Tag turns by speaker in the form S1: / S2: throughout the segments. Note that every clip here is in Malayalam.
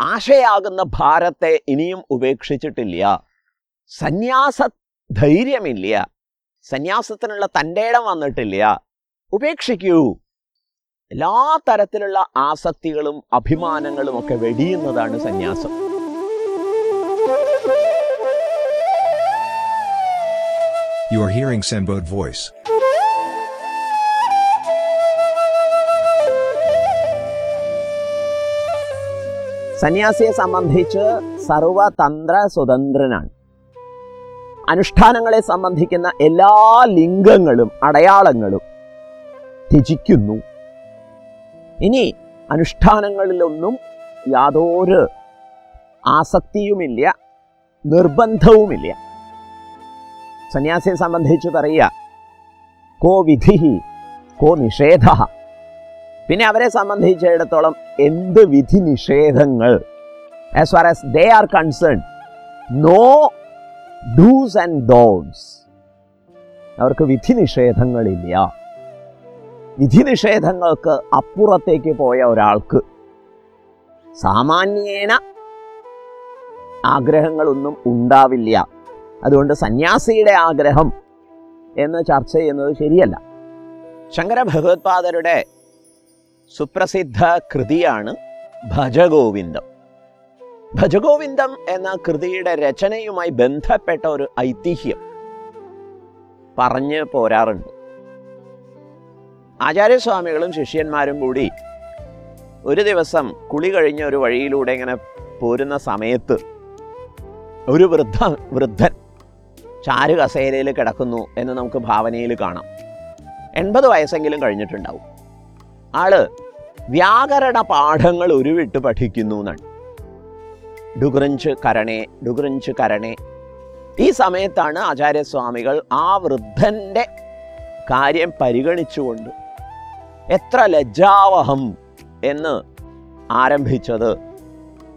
S1: ആശയാകുന്ന ഭാരത്തെ ഇനിയും ഉപേക്ഷിച്ചിട്ടില്ല. സന്യാസ ധൈര്യമില്ല സന്യാസത്തിനുള്ള തന്റെ ഇടം വന്നിട്ടില്ല. ഉപേക്ഷിക്കൂ. എല്ലാ തരത്തിലുള്ള ആസക്തികളും അഭിമാനങ്ങളും ഒക്കെ വെടിയുന്നതാണ് സന്യാസം.
S2: You are hearing Sambod voice.
S1: സന്യാസിയെ സംബന്ധിച്ച് സർവതന്ത്ര സ്വതന്ത്രനാണ്. അനുഷ്ഠാനങ്ങളെ സംബന്ധിക്കുന്ന എല്ലാ ലിംഗങ്ങളും അടയാളങ്ങളും ത്യജിക്കുന്നു. ഇനി അനുഷ്ഠാനങ്ങളിലൊന്നും യാതൊരു ആസക്തിയുമില്ല നിർബന്ധവുമില്ല. സന്യാസിയെ സംബന്ധിച്ച് പറയുക കോ വിധി കോ നിഷേധ. പിന്നെ അവരെ സംബന്ധിച്ചിടത്തോളം എന്ത് വിധി നിഷേധങ്ങൾ? As far as they are concerned no dos and don'ts അവർക്ക് വിധി നിഷേധങ്ങളില്ല. വിധി നിഷേധങ്ങൾക്ക് അപ്പുറത്തേക്ക് പോയ ഒരാൾക്ക് സാമാന്യേന ആഗ്രഹങ്ങളൊന്നും ഉണ്ടാവില്ല. അതുകൊണ്ട് സന്യാസിയുടെ ആഗ്രഹം എന്ന് ചർച്ച ചെയ്യുന്നത് ശരിയല്ല. ശങ്കര ഭഗവത്പാദരുടെ സുപ്രസിദ്ധ കൃതിയാണ് ഭജഗോവിന്ദം. ഭജഗോവിന്ദം എന്ന കൃതിയുടെ രചനയുമായി ബന്ധപ്പെട്ട ഒരു ഐതിഹ്യം പറഞ്ഞു പോരാറുണ്ട്. ആചാര്യസ്വാമികളും ശിഷ്യന്മാരും കൂടി ഒരു ദിവസം കുളി കഴിഞ്ഞ ഒരു വഴിയിലൂടെ ഇങ്ങനെ പോരുന്ന സമയത്ത് ഒരു വൃദ്ധ വൃദ്ധൻ ചാരു കസേരയിൽ കിടക്കുന്നു എന്ന് നമുക്ക് ഭാവനയിൽ കാണാം. എൺപത് വയസ്സെങ്കിലും കഴിഞ്ഞിട്ടുണ്ടാവും. ആൾ വ്യാകരണ പാഠങ്ങൾ ഉരുവിട്ട് പഠിക്കുന്നു എന്നാണ്. ഡുഗ്രഞ്ച് കരണേ ഡുഗ്രഞ്ച് കരണേ. ഈ സമയത്താണ് ആചാര്യസ്വാമികൾ ആ വൃദ്ധന്റെ കാര്യം പരിഗണിച്ചുകൊണ്ട് എത്ര ലജ്ജാവഹം എന്ന് ആരംഭിച്ചത്.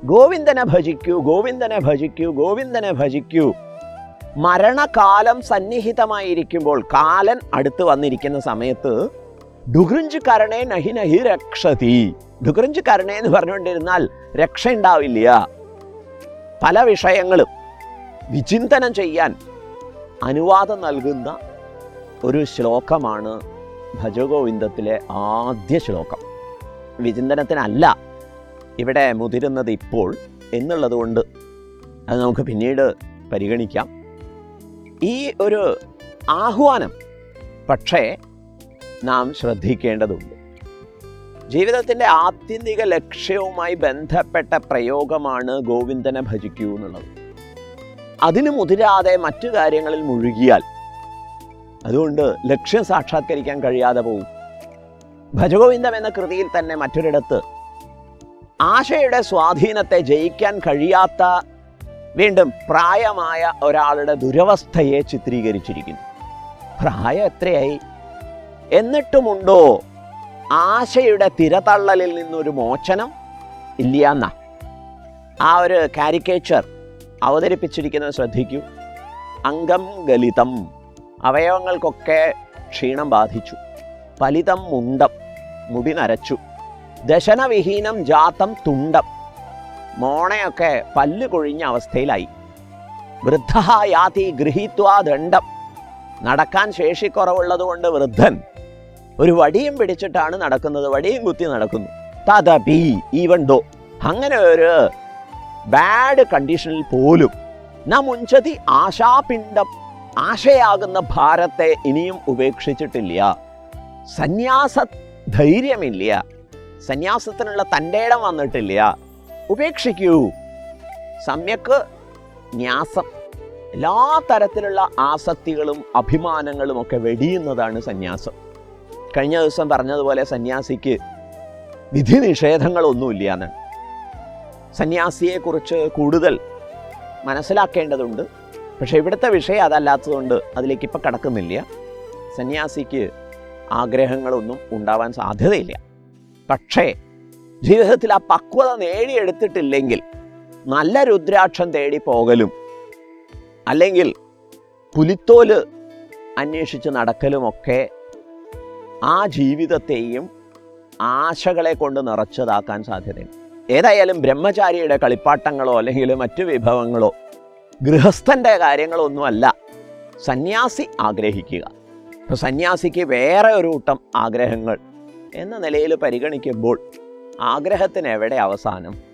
S1: ഗോവിന്ദനെ ഭജിക്കൂ ഗോവിന്ദനെ ഭജിക്കൂ ഗോവിന്ദനെ ഭജിക്കൂ. മരണകാലം സന്നിഹിതമായിരിക്കുമ്പോൾ കാലൻ അടുത്ത് വന്നിരിക്കുന്ന സമയത്ത് ഡുഗ്രഞ്ച് കരണേ നഹി നഹി രക്ഷതി ഡുഗ്രഞ്ച് കരണേ എന്ന് പറഞ്ഞുകൊണ്ടിരുന്നാൽ രക്ഷ ഉണ്ടാവില്ല പല വിഷയങ്ങളും വിചിന്തനം ചെയ്യാൻ അനുവാദം നൽകുന്ന ഒരു ശ്ലോകമാണ് ഭജഗോവിന്ദത്തിലെ ആദ്യ ശ്ലോകം. വിചിന്തനത്തിനല്ല ഇവിടെ മുതിരുന്നത് ഇപ്പോൾ എന്നുള്ളത് കൊണ്ട് അത് നമുക്ക് പിന്നീട് പരിഗണിക്കാം. ഈ ഒരു ആഹ്വാനം പക്ഷേ നാം ശ്രദ്ധിക്കേണ്ടതുണ്ട്. ജീവിതത്തിന്റെ ആത്യന്തിക ലക്ഷ്യവുമായി ബന്ധപ്പെട്ട പ്രയോഗമാണ് ഗോവിന്ദനെ ഭജിക്കൂ എന്നുള്ളത്. അതിനു മുതിരാതെ മറ്റു കാര്യങ്ങളിൽ മുഴുകിയാൽ അതുകൊണ്ട് ലക്ഷ്യം സാക്ഷാത്കരിക്കാൻ കഴിയാതെ പോകും ഭജഗോവിന്ദം എന്ന കൃതിയിൽ തന്നെ മറ്റൊരിടത്ത് ആശയുടെ സ്വാധീനത്തെ ജയിക്കാൻ കഴിയാത്ത വീണ്ടും പ്രായമായ ഒരാളുടെ ദുരവസ്ഥയെ ചിത്രീകരിച്ചിരിക്കുന്നു. പ്രായം എത്രയായി? എന്നിട്ടുമുണ്ടോ? ആശയുടെ തിരതള്ളലിൽ നിന്നൊരു മോചനം? ഇല്ല എന്ന ആ ഒരു കാരിക്കേച്ചർ അവതരിപ്പിച്ചിരിക്കുന്നത് ശ്രദ്ധിക്കൂ. അംഗം ഗലിതം. അവയവങ്ങൾക്കൊക്കെ ക്ഷീണം ബാധിച്ചു. ഫലിതം മുണ്ടം. മുടി നരച്ചു. ദശനവിഹീനം ജാതം തുണ്ടം. മോണയൊക്കെ പല്ല് കൊഴിഞ്ഞ അവസ്ഥയിലായി. വൃദ്ധ യാതി ഗൃഹീത്വാ ദണ്ഡം. നടക്കാൻ ശേഷിക്കുറവുള്ളതുകൊണ്ട് വൃദ്ധൻ ഒരു വടിയും പിടിച്ചിട്ടാണ് നടക്കുന്നത് വടിയും കുത്തി നടക്കുന്നു. തദപി ഈവൻ ദോ അങ്ങനെ ഒരു ബാഡ് കണ്ടീഷനിൽ പോലും നാം ഉഞ്ചതി ആശാപിണ്ഡം ആശയാകുന്ന ഭാരത്തെ ഇനിയും ഉപേക്ഷിച്ചിട്ടില്ല. സന്യാസ ധൈര്യമില്ല. സന്യാസത്തിനുള്ള തന്റെ ഇടം വന്നിട്ടില്ല. ഉപേക്ഷിക്കൂ. സമ്യക്ക് ന്യാസം. എല്ലാ തരത്തിലുള്ള ആസക്തികളും അഭിമാനങ്ങളും ഒക്കെ വെടിയുന്നതാണ് സന്യാസം. കഴിഞ്ഞ ദിവസം പറഞ്ഞതുപോലെ സന്യാസിക്ക് വിധി നിഷേധങ്ങളൊന്നുമില്ല എന്നാണ് സന്യാസിയെക്കുറിച്ച് കൂടുതൽ മനസ്സിലാക്കേണ്ടതുണ്ട്. പക്ഷേ ഇവിടുത്തെ വിഷയം അതല്ലാത്തതുകൊണ്ട് അതിലേക്ക് ഇപ്പം കടക്കുന്നില്ല. സന്യാസിക്ക് ആഗ്രഹങ്ങളൊന്നും ഉണ്ടാവാൻ സാധ്യതയില്ല. പക്ഷേ ജീവിതത്തിൽ ആ പക്വത നേടിയെടുത്തിട്ടില്ലെങ്കിൽ നല്ല രുദ്രാക്ഷം തേടി പോകലും അല്ലെങ്കിൽ പുലിത്തോൽ അന്വേഷിച്ച് നടക്കലുമൊക്കെ ആ ജീവിതത്തെയും ആശകളെ കൊണ്ട് നിറച്ചതാക്കാൻ സാധ്യതയുണ്ട്. ഏതായാലും ബ്രഹ്മചാരിയുടെ കളിപ്പാട്ടങ്ങളോ അല്ലെങ്കിൽ മറ്റു വിഭവങ്ങളോ ഗൃഹസ്ഥന്റെ കാര്യങ്ങളൊന്നുമല്ല. സന്യാസി ആഗ്രഹിക്കുക. ഇപ്പോൾ സന്യാസിക്ക് വേറെ ഒരു കൂട്ടം ആഗ്രഹങ്ങൾ എന്ന നിലയിൽ പരിഗണിക്കുമ്പോൾ ആഗ്രഹത്തിന് എവിടെ അവസാനം?